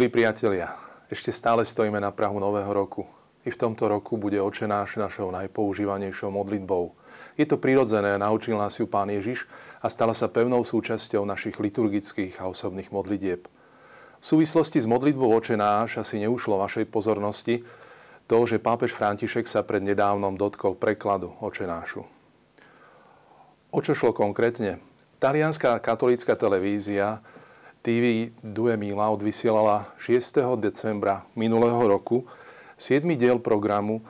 Milí priatelia, ešte stále stojíme na Prahu Nového roku. I v tomto roku bude očenáš našou najpoužívanejšou modlitbou. Je to prirodzené, naučil nás ju Pán Ježiš a stala sa pevnou súčasťou našich liturgických a osobných modlitieb. V súvislosti s modlitbou očenáš asi neušlo vašej pozornosti to, že pápež František sa pred nedávnom dotkol prekladu očenášu. O čo šlo konkrétne? Talianská katolícka televízia TV 2 Mila odvysielala 6. decembra minulého roku 7. diel programu,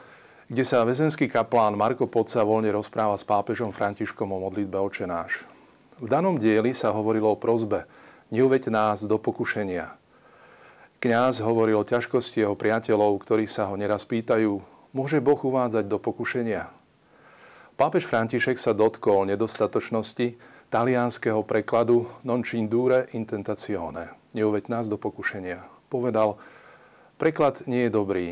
kde sa väzenský kaplán Marko Podca voľne rozpráva s pápežom Františkom o modlitbe očenáš. V danom dieli sa hovorilo o prozbe Neuveď nás do pokušenia. Kňaz hovoril o ťažkosti jeho priateľov, ktorí sa ho neraz pýtajú, môže Boh uvádzať do pokušenia? Pápež František sa dotkol nedostatočnosti talianského prekladu non cindure intentazione. Neuveď nás do pokušenia. Povedal, preklad nie je dobrý.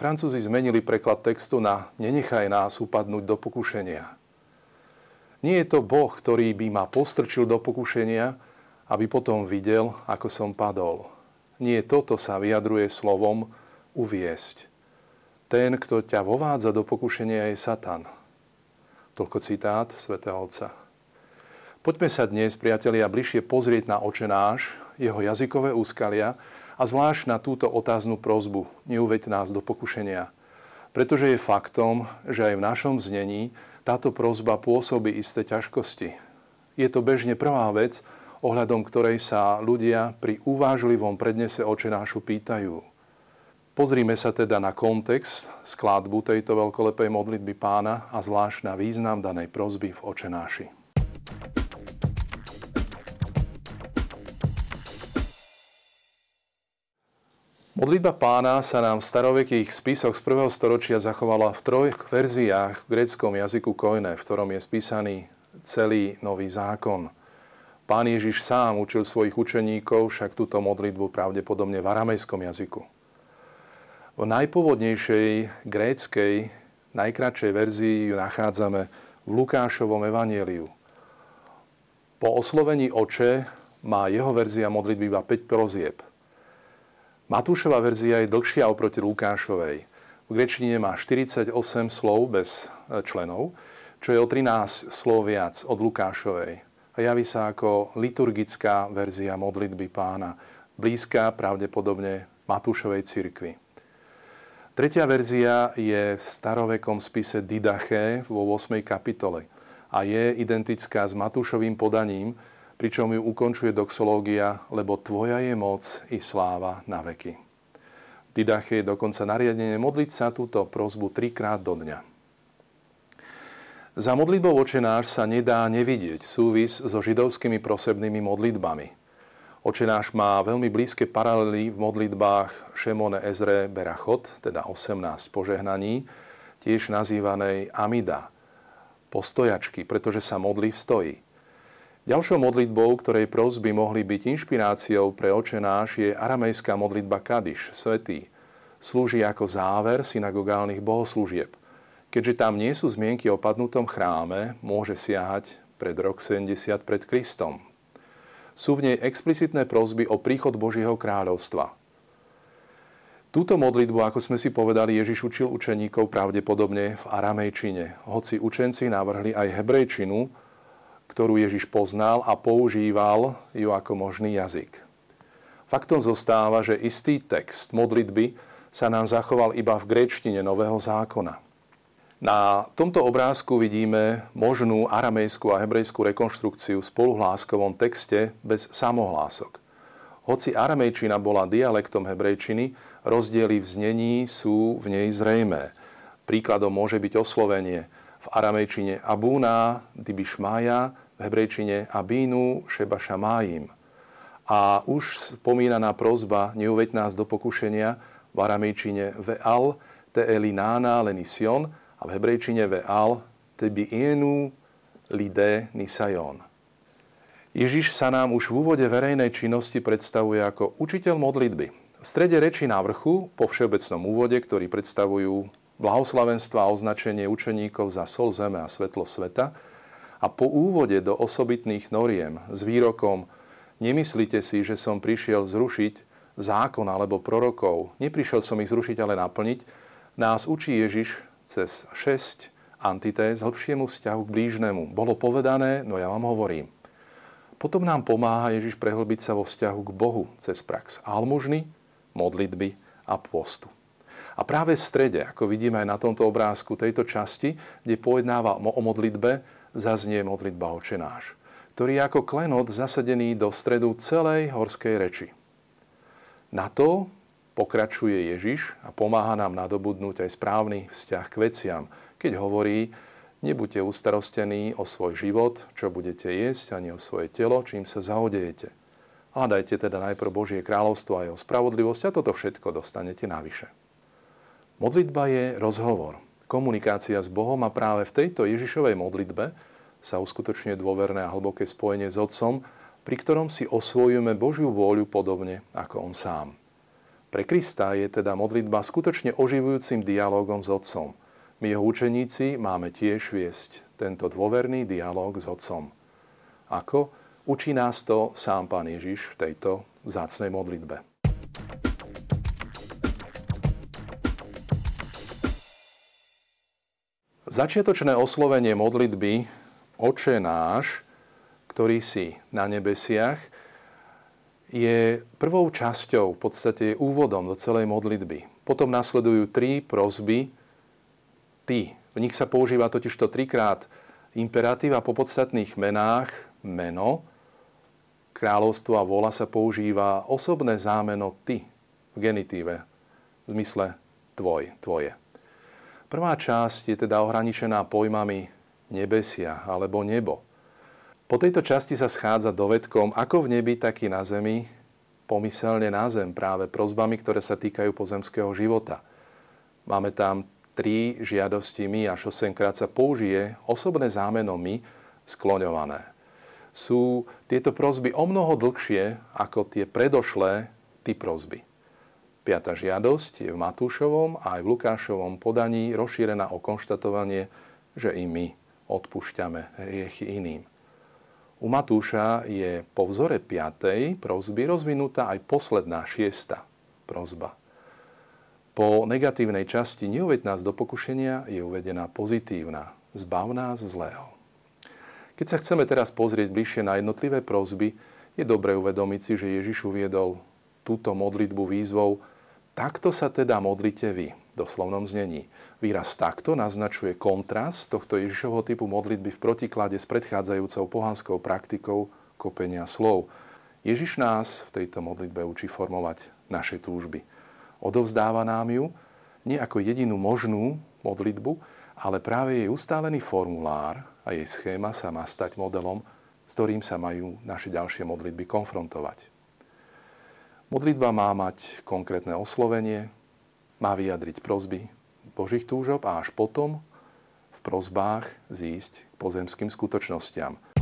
Francúzi zmenili preklad textu na nenechaj nás upadnúť do pokušenia. Nie je to Boh, ktorý by ma postrčil do pokušenia, aby potom videl, ako som padol. Nie toto sa vyjadruje slovom uviesť. Ten, kto ťa vovádza do pokušenia, je Satan. Toľko citát svätého Otca. Poďme sa dnes, priatelia, bližšie pozrieť na očenáš, jeho jazykové úskalia a zvlášť na túto otáznu prozbu. Neuveď nás do pokušenia. Pretože je faktom, že aj v našom znení táto prozba pôsobí isté ťažkosti. Je to bežne prvá vec, ohľadom ktorej sa ľudia pri uvážlivom prednese očenášu pýtajú. Pozrime sa teda na kontext, skladbu tejto veľkolepej modlitby pána a zvlášť na význam danej prozby v očenáši. Modlitba pána sa nám v starovekých spisoch z prvého storočia zachovala v troch verziách v greckom jazyku koine, v ktorom je spísaný celý nový zákon. Pán Ježiš sám učil svojich učeníkov však túto modlitbu pravdepodobne v aramejskom jazyku. V najpôvodnejšej gréckej, najkračšej verzii ju nachádzame v Lukášovom evanieliu. Po oslovení oče má jeho verzia modlitby iba 5 prozieb – Matúšova verzia je dlhšia oproti Lukášovej. V grečtine má 48 slov bez e, členov, čo je o 13 slov viac od Lukášovej. A javí sa ako liturgická verzia modlitby pána, blízka pravdepodobne Matúšovej cirkvi. Tretia verzia je v starovekom spise Didache vo 8. kapitole a je identická s Matúšovým podaním, pričom ju ukončuje doxológia, lebo Tvoja je moc i sláva na veky. Didache je dokonca nariadenie modliť sa túto prozbu trikrát do dňa. Za modlitbou očenáš sa nedá nevidieť súvis so židovskými prosebnými modlitbami. Očenáš má veľmi blízke paralely v modlitbách Šemone Ezre Berachot, teda 18 požehnaní, tiež nazývanej Amida, postojačky, pretože sa modlí v stoji. Ďalšou modlitbou, ktorej prosby mohli byť inšpiráciou pre očenáš, je aramejská modlitba Kadiš, svetý. Slúži ako záver synagogálnych bohoslúžieb. Keďže tam nie sú zmienky o padnutom chráme, môže siahať pred rok 70 pred Kristom. Sú v nej explicitné prosby o príchod Božieho kráľovstva. Túto modlitbu, ako sme si povedali, Ježiš učil učeníkov pravdepodobne v aramejčine, hoci učenci navrhli aj hebrejčinu, ktorú Ježiš poznal a používal ju ako možný jazyk. Faktom zostáva, že istý text modlitby sa nám zachoval iba v gréčtine Nového zákona. Na tomto obrázku vidíme možnú aramejskú a hebrejskú rekonštrukciu v spoluhláskovom texte bez samohlások. Hoci aramejčina bola dialektom hebrejčiny, rozdiely v znení sú v nej zrejmé. Príkladom môže byť oslovenie v aramejčine Abúna, Dibišmája hebrejčine Abínu Šeba Šamájim. A už spomínaná prozba neuveď nás do pokušenia v aramejčine Ve'al te elinána lenision a v hebrejčine Ve'al te bienu lide nisajon. Ježiš sa nám už v úvode verejnej činnosti predstavuje ako učiteľ modlitby. V strede reči na vrchu, po všeobecnom úvode, ktorý predstavujú blahoslavenstva a označenie učeníkov za sol zeme a svetlo sveta, a po úvode do osobitných noriem s výrokom Nemyslite si, že som prišiel zrušiť, zákon alebo prorokov, neprišiel som ich zrušiť, ale naplniť, nás učí Ježiš cez 6 antitéz hĺbšiemu vzťahu k blížnemu. Bolo povedané, no ja vám hovorím. Potom nám pomáha Ježiš prehlbiť sa vo vzťahu k Bohu cez prax almužny, modlitby a postu. A práve v strede, ako vidíme aj na tomto obrázku tejto časti, kde pojednáva o modlitbe, zaznie modlitba očenáš, ktorý je ako klenot zasadený do stredu celej horskej reči. Na to pokračuje Ježiš a pomáha nám nadobudnúť aj správny vzťah k veciam, keď hovorí, nebuďte ustarostení o svoj život, čo budete jesť, ani o svoje telo, čím sa zaodejete. Hľadajte teda najprv Božie kráľovstvo a jeho spravodlivosť a toto všetko dostanete navyše. Modlitba je rozhovor, komunikácia s Bohom a práve v tejto Ježišovej modlitbe sa uskutočňuje dôverné a hlboké spojenie s Otcom, pri ktorom si osvojujeme Božiu vôľu podobne ako On sám. Pre Krista je teda modlitba skutočne oživujúcim dialogom s Otcom – my jeho učeníci máme tiež viesť tento dôverný dialog s Otcom. Ako? Učí nás to sám Pán Ježiš v tejto vzácnej modlitbe. Začiatočné oslovenie modlitby Oče náš, ktorý si na nebesiach, je prvou časťou, v podstate úvodom do celej modlitby. Potom nasledujú tri prosby, ty. V nich sa používa totiž to trikrát imperatív a po podstatných menách meno, kráľovstvo a vola sa používa osobné zámeno ty v genitíve, v zmysle tvoj, tvoje. Prvá časť je teda ohraničená pojmami nebesia alebo nebo. Po tejto časti sa schádza dovedkom ako v nebi, tak i na zemi, pomyselne na zem práve prozbami, ktoré sa týkajú pozemského života. Máme tam tri žiadosti my až 8 krát sa použije osobné zámeno my skloňované. Sú tieto prozby o mnoho dlhšie ako tie predošlé ty prozby. Piatá žiadosť je v Matúšovom a aj v Lukášovom podaní rozšírená o konštatovanie, že i my odpúšťame hriechy iným. U Matúša je po vzore 5. prozby rozvinutá aj posledná šiesta prozba. Po negatívnej časti neuveď nás do pokušenia je uvedená pozitívna. Zbav nás zlého. Keď sa chceme teraz pozrieť bližšie na jednotlivé prozby, je dobre uvedomiť si, že Ježiš uviedol túto modlitbu výzvou Takto sa teda modlite vy, v doslovnom znení. Výraz takto naznačuje kontrast tohto Ježišovho typu modlitby v protiklade s predchádzajúcou pohanskou praktikou kopenia slov. Ježiš nás v tejto modlitbe učí formovať naše túžby odovzdáva nám ju nie ako jedinú možnú modlitbu, ale práve jej ustálený formulár a jej schéma sa má stať modelom, s ktorým sa majú naše ďalšie modlitby konfrontovať. Modlitba má mať konkrétne oslovenie, má vyjadriť prozby Božích túžob a až potom v prozbách zísť k pozemským skutočnostiam –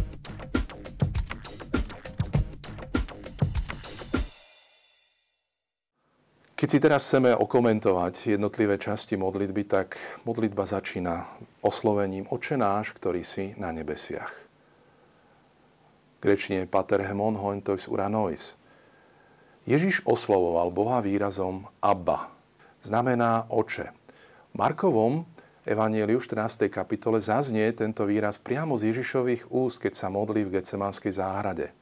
Keď si teraz chceme okomentovať jednotlivé časti modlitby, tak modlitba začína oslovením Oče náš, ktorý si na nebesiach. Grečne Pater hemon hointois uranois. Ježiš oslovoval Boha výrazom Abba. Znamená oče. V Markovom Evangeliu 14. kapitole zaznie tento výraz priamo z Ježišových úst, keď sa modlí v Getsemanskej záhrade.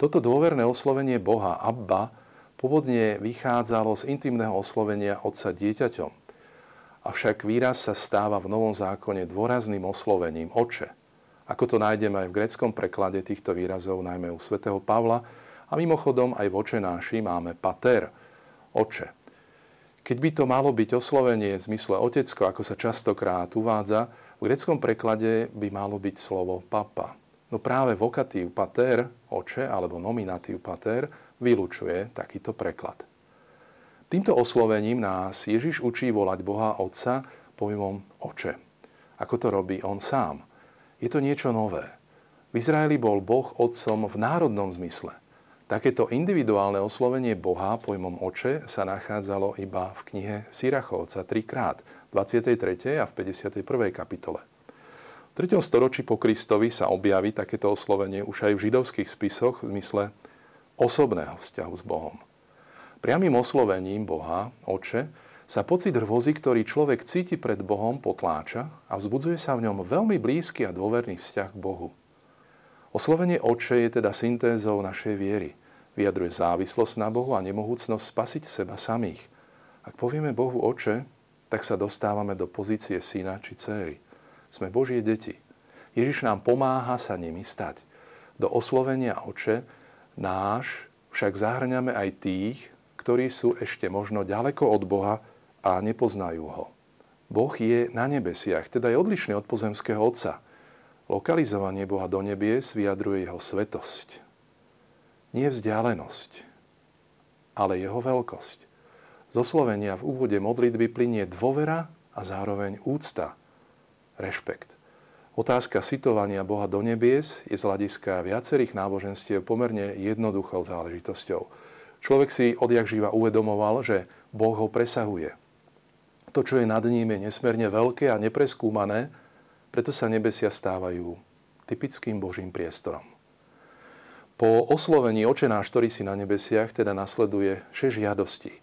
Toto dôverné oslovenie Boha Abba pôvodne vychádzalo z intimného oslovenia otca dieťaťom. Avšak výraz sa stáva v Novom zákone dôrazným oslovením oče. Ako to nájdeme aj v greckom preklade týchto výrazov, najmä u svätého Pavla, a mimochodom aj v očenáši máme pater, oče. Keď by to malo byť oslovenie v zmysle otecko, ako sa častokrát uvádza, v greckom preklade by malo byť slovo papa. No práve vokatív pater, oče, alebo nominatív pater, vylučuje takýto preklad. Týmto oslovením nás Ježiš učí volať Boha Otca pojmom Oče. Ako to robí On sám. Je to niečo nové. V Izraeli bol Boh Otcom v národnom zmysle. Takéto individuálne oslovenie Boha pojmom Oče sa nachádzalo iba v knihe Sirachovca trikrát, v 23. a v 51. kapitole. V 3. storočí po Kristovi sa objaví takéto oslovenie už aj v židovských spisoch v zmysle osobného vzťahu s Bohom. Priamým oslovením Boha, Oče, sa pocit hrôzy, ktorý človek cíti pred Bohom, potláča a vzbudzuje sa v ňom veľmi blízky a dôverný vzťah k Bohu. Oslovenie Oče je teda syntézou našej viery. Vyjadruje závislosť na Bohu a nemohúcnosť spasiť seba samých. Ak povieme Bohu Oče, tak sa dostávame do pozície syna či céry. Sme Božie deti. Ježiš nám pomáha sa nimi stať. Do oslovenia Oče náš však zahrňame aj tých, ktorí sú ešte možno ďaleko od Boha a nepoznajú ho. Boh je na nebesiach, teda je odlišný od pozemského Otca. Lokalizovanie Boha do nebies vyjadruje jeho svetosť. Nie vzdialenosť, ale jeho veľkosť. Zo slovenia v úvode modlitby plinie dôvera a zároveň úcta, rešpekt. Otázka sitovania Boha do nebies je z hľadiska viacerých náboženstiev pomerne jednoduchou záležitosťou. Človek si odjak živa uvedomoval, že Boh ho presahuje. To, čo je nad ním, je nesmierne veľké a nepreskúmané, preto sa nebesia stávajú typickým Božím priestorom. Po oslovení očenáš, ktorý si na nebesiach, teda nasleduje 6 žiadostí.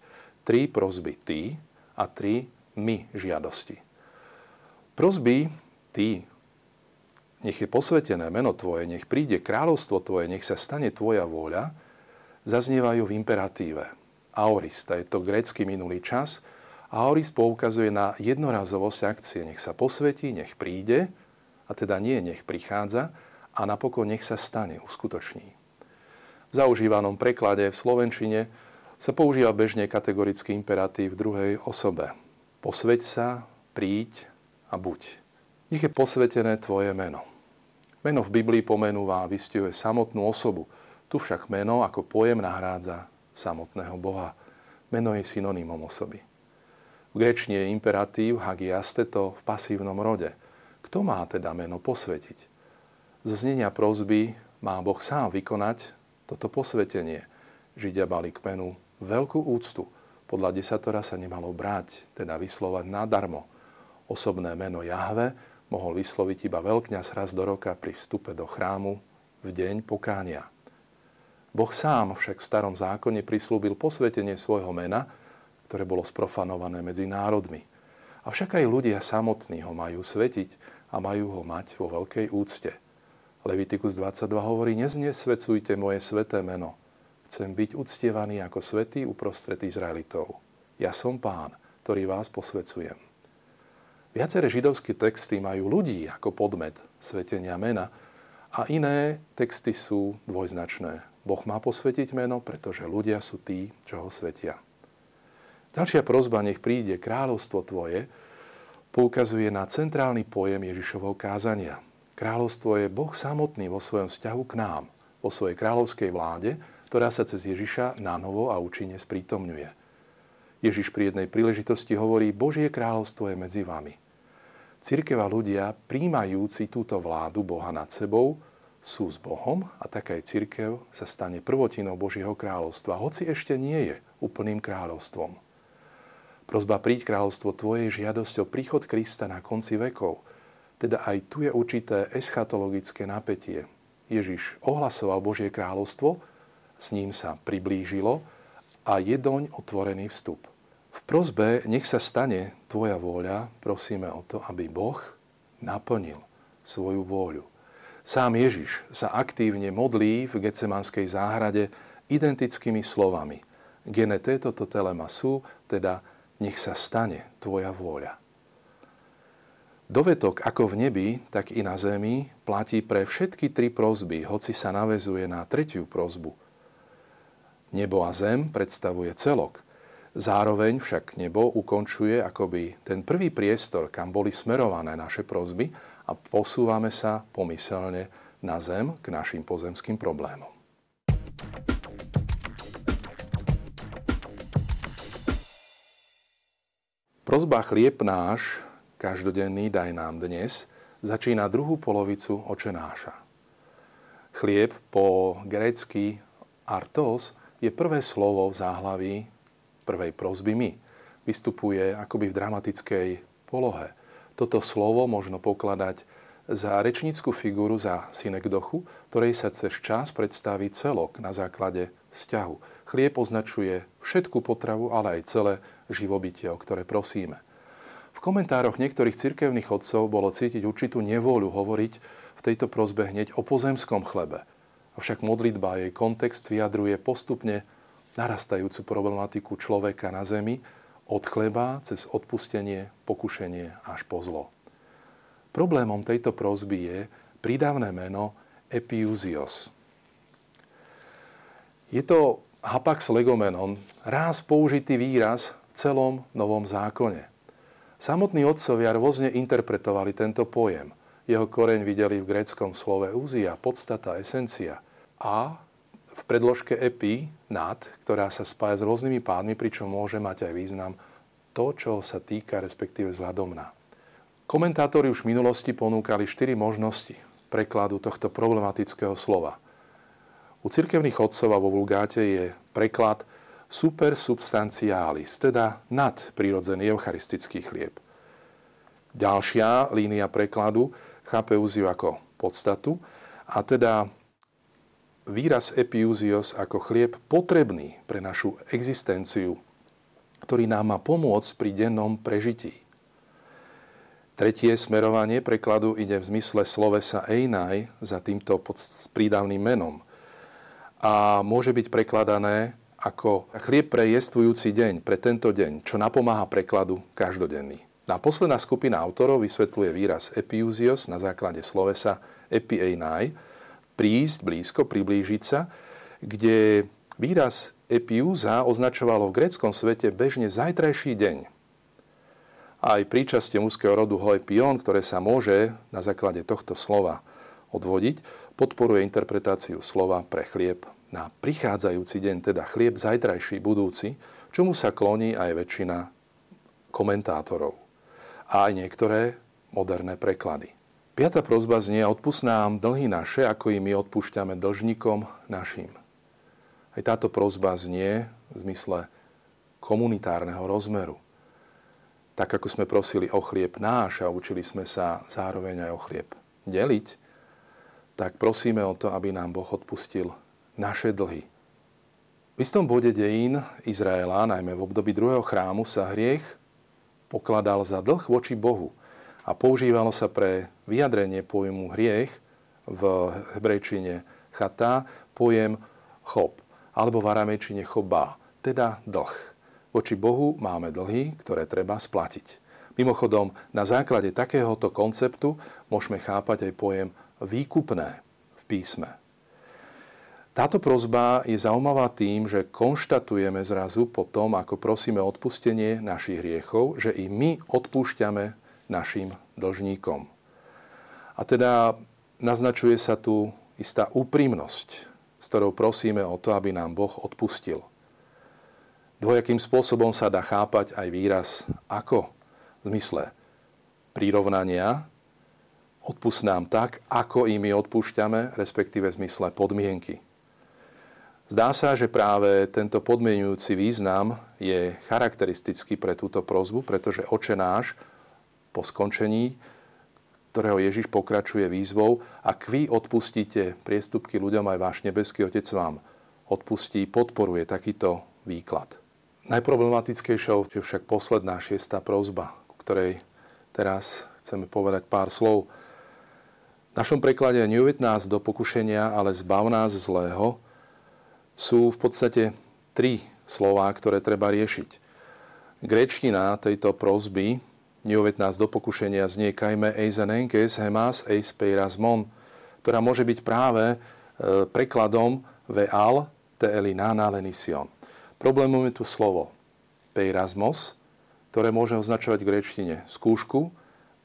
Tri prozby ty a tri my žiadosti. Prozby ty nech je posvetené meno Tvoje, nech príde kráľovstvo Tvoje, nech sa stane Tvoja vôľa, zaznievajú v imperatíve. Aorista je to grécky minulý čas. Aoris poukazuje na jednorazovosť akcie. Nech sa posvetí, nech príde, a teda nie nech prichádza, a napokon nech sa stane, uskutoční. V zaužívanom preklade v Slovenčine sa používa bežne kategorický imperatív druhej osobe. Posveď sa, príď a buď. Nech je posvetené Tvoje meno. Meno v Biblii pomenúva a vystihuje samotnú osobu. Tu však meno ako pojem nahrádza samotného Boha. Meno je synonymom osoby. Grečne je imperatív hagiasteto v pasívnom rode. Kto má teda meno posvetiť? Zo znenia prozby má Boh sám vykonať toto posvetenie. Židia mali k menu veľkú úctu. Podľa desatora sa nemalo brať, teda vyslovať nadarmo. Osobné meno Jahve mohol vysloviť iba veľkňaz raz do roka pri vstupe do chrámu v deň pokánia. Boh sám však v starom zákone prislúbil posvetenie svojho mena, ktoré bolo sprofanované medzi národmi. Avšak aj ľudia samotní ho majú svetiť a majú ho mať vo veľkej úcte. Levitikus 22 hovorí, neznesvecujte moje sveté meno. Chcem byť uctievaný ako svetý uprostred Izraelitov. Ja som pán, ktorý vás posvecujem. Viaceré židovské texty majú ľudí ako podmet svetenia mena a iné texty sú dvojznačné. Boh má posvetiť meno, pretože ľudia sú tí, čo ho svetia. Ďalšia prozba, nech príde kráľovstvo tvoje, poukazuje na centrálny pojem Ježišovho kázania. Kráľovstvo je Boh samotný vo svojom vzťahu k nám, vo svojej kráľovskej vláde, ktorá sa cez Ježiša na a účinne sprítomňuje. Ježiš pri jednej príležitosti hovorí, Božie kráľovstvo je medzi vami. Církev a ľudia, príjmajúci túto vládu Boha nad sebou, sú s Bohom a taká aj církev sa stane prvotinou Božieho kráľovstva, hoci ešte nie je úplným kráľovstvom. Prozba príď kráľovstvo žiadosť o príchod Krista na konci vekov. Teda aj tu je určité eschatologické napätie. Ježiš ohlasoval Božie kráľovstvo, s ním sa priblížilo a je doň otvorený vstup. V prozbe nech sa stane Tvoja vôľa, prosíme o to, aby Boh naplnil svoju vôľu. Sám Ježiš sa aktívne modlí v Gecemanskej záhrade identickými slovami. Gene toto telema sú, teda nech sa stane Tvoja vôľa. Dovetok ako v nebi, tak i na zemi platí pre všetky tri prozby, hoci sa navezuje na tretiu prozbu. Nebo a zem predstavuje celok, Zároveň však nebo ukončuje akoby ten prvý priestor, kam boli smerované naše prozby a posúvame sa pomyselne na zem k našim pozemským problémom. Prozba chlieb náš, každodenný daj nám dnes, začína druhú polovicu očenáša. Chlieb po grécky artos je prvé slovo v záhlaví prvej prozby my. Vystupuje akoby v dramatickej polohe. Toto slovo možno pokladať za rečnícku figúru, za synekdochu, ktorej sa cez čas predstaví celok na základe vzťahu. Chlieb označuje všetku potravu, ale aj celé živobytie, o ktoré prosíme. V komentároch niektorých cirkevných odcov bolo cítiť určitú nevôľu hovoriť v tejto prozbe hneď o pozemskom chlebe. Avšak modlitba a jej kontext vyjadruje postupne narastajúcu problematiku človeka na zemi od chleba cez odpustenie, pokušenie až po zlo. Problémom tejto prozby je prídavné meno epiuzios. Je to hapax legomenon, raz použitý výraz v celom Novom zákone. Samotní otcovia rôzne interpretovali tento pojem. Jeho koreň videli v gréckom slove úzia, podstata, esencia. A v predložke epi, nad, ktorá sa spája s rôznymi pádmi, pričom môže mať aj význam to, čo sa týka, respektíve vzhľadom na. Komentátori už v minulosti ponúkali štyri možnosti prekladu tohto problematického slova. U cirkevných otcov a vo vulgáte je preklad super substantialis, teda nadprirodzený eucharistický chlieb. Ďalšia línia prekladu chápe úziu ako podstatu a teda výraz epiúzios ako chlieb potrebný pre našu existenciu, ktorý nám má pomôcť pri dennom prežití. Tretie smerovanie prekladu ide v zmysle slovesa einaj za týmto prídavným menom a môže byť prekladané ako chlieb pre jestvujúci deň, pre tento deň, čo napomáha prekladu každodenný. Na posledná skupina autorov vysvetľuje výraz epiúzios na základe slovesa epieinai, prísť blízko, priblížiť sa, kde výraz epiúza označovalo v gréckom svete bežne zajtrajší deň, aj príčastie mužského rodu pion, ktoré sa môže na základe tohto slova odvodiť, podporuje interpretáciu slova pre chlieb na prichádzajúci deň, teda chlieb zajtrajší, budúci, čomu sa kloní aj väčšina komentátorov a aj niektoré moderné preklady. Piatá prozba znie, odpust nám dlhy naše, ako i my odpúšťame dlžníkom našim. Aj táto prozba znie v zmysle komunitárneho rozmeru tak ako sme prosili o chlieb náš a učili sme sa zároveň aj o chlieb deliť, tak prosíme o to, aby nám Boh odpustil naše dlhy. V istom bode dejín Izraela, najmä v období druhého chrámu, sa hriech pokladal za dlh voči Bohu a používalo sa pre vyjadrenie pojmu hriech v hebrejčine chata pojem chop, alebo v aramejčine choba, teda dlh. Voči Bohu máme dlhy, ktoré treba splatiť. Mimochodom, na základe takéhoto konceptu môžeme chápať aj pojem výkupné v písme. Táto prozba je zaujímavá tým, že konštatujeme zrazu po tom, ako prosíme odpustenie našich hriechov, že i my odpúšťame našim dlžníkom. A teda naznačuje sa tu istá úprimnosť, s ktorou prosíme o to, aby nám Boh odpustil – Dvojakým spôsobom sa dá chápať aj výraz ako v zmysle prirovnania, odpust nám tak, ako i my odpúšťame, respektíve v zmysle podmienky. Zdá sa, že práve tento podmienujúci význam je charakteristický pre túto prozbu, pretože oče náš po skončení, ktorého Ježiš pokračuje výzvou, ak vy odpustíte priestupky ľuďom, aj váš nebeský Otec vám odpustí, podporuje takýto výklad. Najproblematickejšou je však posledná šiestá prozba, ku ktorej teraz chceme povedať pár slov. Našom preklade neuved nás do pokušenia, ale zbav nás zlého sú v podstate tri slová, ktoré treba riešiť. Gréčtina tejto prozby neuved nás do pokušenia znie kajme eisenenkes hemas eis peirasmon, ktorá môže byť práve e, prekladom veal te elinana lenision. Problémom je tu slovo peirasmos, ktoré môže označovať v gréčtine skúšku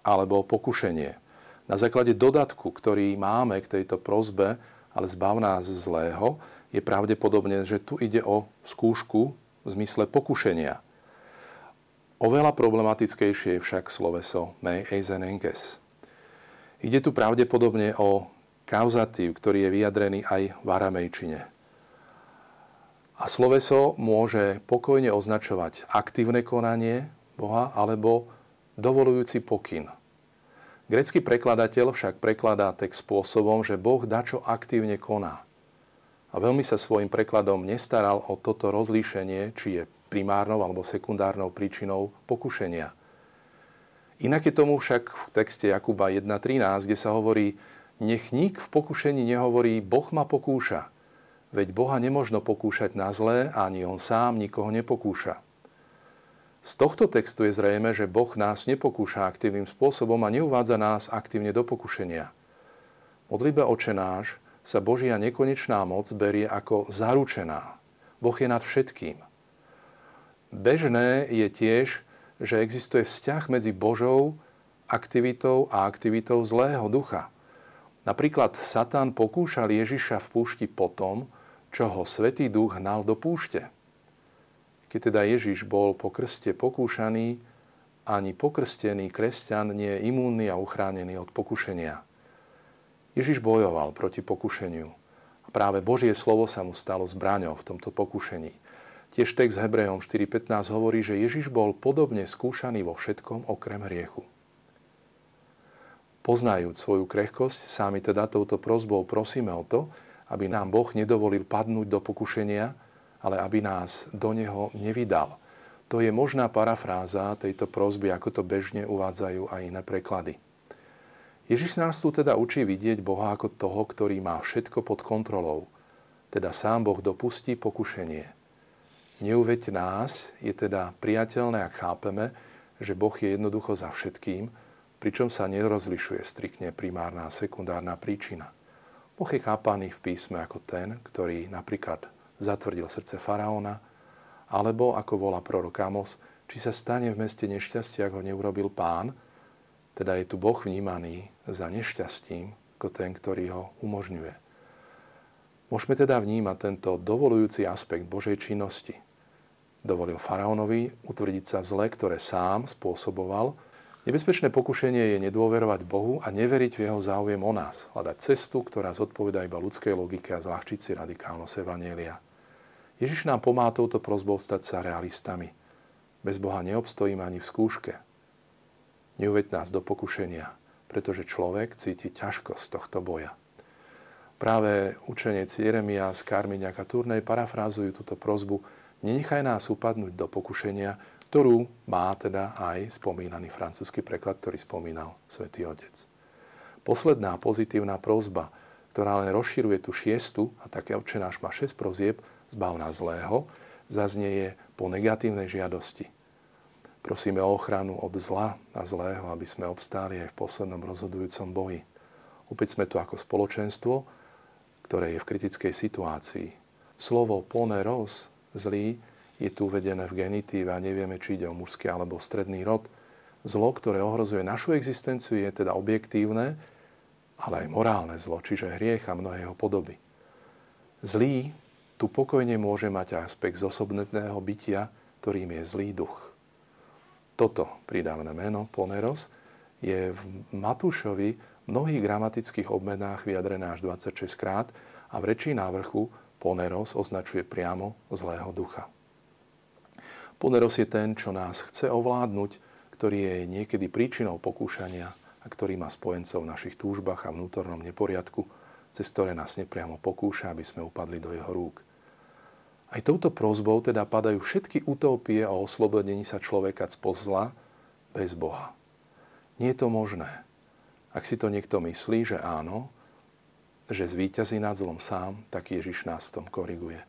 alebo pokušenie. Na základe dodatku, ktorý máme k tejto prozbe, ale zbav nás zlého, je pravdepodobne, že tu ide o skúšku v zmysle pokušenia. Oveľa problematickejšie je však sloveso me eisen enkes. Ide tu pravdepodobne o kauzatív, ktorý je vyjadrený aj v aramejčine. A sloveso môže pokojne označovať aktívne konanie Boha alebo dovolujúci pokyn. Grecký prekladateľ však prekladá text spôsobom, že Boh dačo aktívne koná. A veľmi sa svojim prekladom nestaral o toto rozlíšenie, či je primárnou alebo sekundárnou príčinou pokušenia. Inak je tomu však v texte Jakuba 1.13, kde sa hovorí, nech nik v pokušení nehovorí, Boh ma pokúša. Veď Boha nemožno pokúšať na zlé, ani On sám nikoho nepokúša. Z tohto textu je zrejme, že Boh nás nepokúša aktívnym spôsobom a neuvádza nás aktívne do pokušenia. Modlibe oče náš sa Božia nekonečná moc berie ako zaručená. Boh je nad všetkým. Bežné je tiež, že existuje vzťah medzi Božou aktivitou a aktivitou zlého ducha. Napríklad Satan pokúšal Ježiša v púšti potom, čo ho Svetý duch hnal do púšte. Keď teda Ježiš bol po krste pokúšaný, ani pokrstený kresťan nie je imúnny a uchránený od pokušenia. Ježiš bojoval proti pokušeniu. A práve Božie slovo sa mu stalo zbraňou v tomto pokušení. Tiež text Hebrejom 4.15 hovorí, že Ježiš bol podobne skúšaný vo všetkom okrem hriechu. Poznajúc svoju krehkosť, sami teda touto prozbou prosíme o to, aby nám Boh nedovolil padnúť do pokušenia, ale aby nás do neho nevydal. To je možná parafráza tejto prozby, ako to bežne uvádzajú aj iné preklady. Ježiš nás tu teda učí vidieť Boha ako toho, ktorý má všetko pod kontrolou. Teda sám Boh dopustí pokušenie. Neuveď nás je teda priateľné, ak chápeme, že Boh je jednoducho za všetkým, pričom sa nerozlišuje striktne primárna a sekundárna príčina. Boh je chápaný v písme ako ten, ktorý napríklad zatvrdil srdce faraóna, alebo ako volá prorok Amos, či sa stane v meste nešťastie, ak ho neurobil pán, teda je tu Boh vnímaný za nešťastím, ako ten, ktorý ho umožňuje. Môžeme teda vnímať tento dovolujúci aspekt Božej činnosti. Dovolil faraónovi utvrdiť sa v zle, ktoré sám spôsoboval. Nebezpečné pokušenie je nedôverovať Bohu a neveriť v jeho záujem o nás. Hľadať cestu, ktorá zodpoveda iba ľudskej logike a zľahčiť si radikálnosť Evanielia. Ježiš nám pomáha touto prozbou stať sa realistami. Bez Boha neobstojíme ani v skúške. Neuveď nás do pokušenia, pretože človek cíti ťažkosť tohto boja. Práve učenec Jeremias, Karmiňak a Turnej parafrázujú túto prozbu Nenechaj nás upadnúť do pokušenia, ktorú má teda aj spomínaný francúzsky preklad, ktorý spomínal svätý Otec. Posledná pozitívna prozba, ktorá len rozširuje tú šiestu, a také náš má šest prozieb, zbav nás zlého, zaznieje po negatívnej žiadosti. Prosíme o ochranu od zla a zlého, aby sme obstáli aj v poslednom rozhodujúcom boji. Opäť sme tu ako spoločenstvo, ktoré je v kritickej situácii. Slovo poneros, zlý, je tu uvedené v genitíve a nevieme, či ide o mužský alebo stredný rod. Zlo, ktoré ohrozuje našu existenciu, je teda objektívne, ale aj morálne zlo, čiže hriech a mnohé podoby. Zlý tu pokojne môže mať aspekt zosobného bytia, ktorým je zlý duch. Toto pridávne meno, poneros, je v Matúšovi v mnohých gramatických obmenách vyjadrené až 26 krát a v rečí návrhu poneros označuje priamo zlého ducha. Poneros je ten, čo nás chce ovládnuť, ktorý je niekedy príčinou pokúšania a ktorý má spojencov v našich túžbách a vnútornom neporiadku, cez ktoré nás nepriamo pokúša, aby sme upadli do jeho rúk. Aj touto prozbou teda padajú všetky utopie o oslobodení sa človeka z pozla bez Boha. Nie je to možné. Ak si to niekto myslí, že áno, že zvíťazí nad zlom sám, tak Ježiš nás v tom koriguje.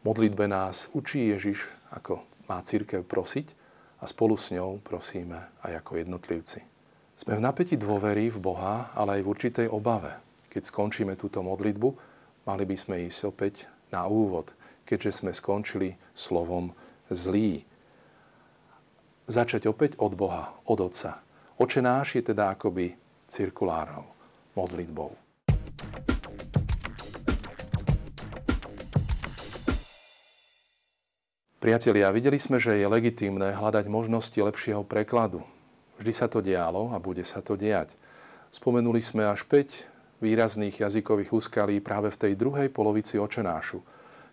Modlitbe nás učí Ježiš, ako má církev prosiť a spolu s ňou prosíme aj ako jednotlivci. Sme v napätí dôvery v Boha, ale aj v určitej obave. Keď skončíme túto modlitbu, mali by sme ísť opäť na úvod – keďže sme skončili slovom zlý. Začať opäť od Boha, od Otca. Oče náš je teda akoby cirkulárnou modlitbou. Priatelia, videli sme, že je legitímne hľadať možnosti lepšieho prekladu. Vždy sa to dialo a bude sa to diať. Spomenuli sme až 5 výrazných jazykových úskalí práve v tej druhej polovici očenášu.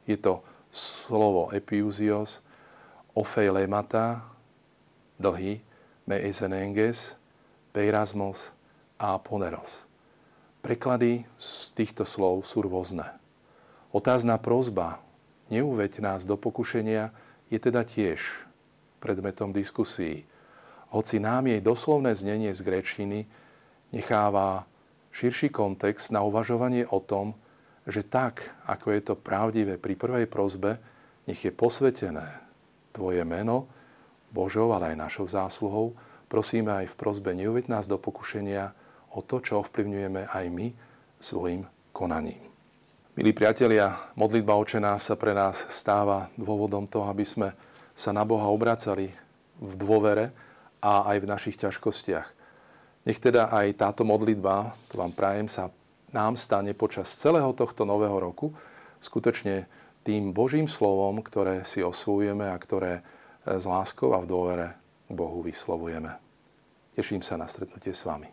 Je to slovo epiusios, ofeilemata, dlhý, me esenenges, peirasmos, a poneros. Preklady z týchto slov sú rôzne. Otázna prozba, neuveď nás do pokušenia, je teda tiež predmetom diskusí. Hoci nám jej doslovné znenie z grečiny necháva širší kontext na uvažovanie o tom, že tak, ako je to pravdivé pri prvej prozbe, nech je posvetené Tvoje meno, Božou, ale aj našou zásluhou, prosíme aj v prozbe neuveď nás do pokušenia o to, čo ovplyvňujeme aj my svojim konaním. Milí priatelia, modlitba očená sa pre nás stáva dôvodom toho, aby sme sa na Boha obracali v dôvere a aj v našich ťažkostiach. Nech teda aj táto modlitba, to vám prajem, sa nám stane počas celého tohto nového roku skutočne tým Božím slovom, ktoré si osvojujeme a ktoré s láskou a v dôvere Bohu vyslovujeme. Teším sa na stretnutie s vami.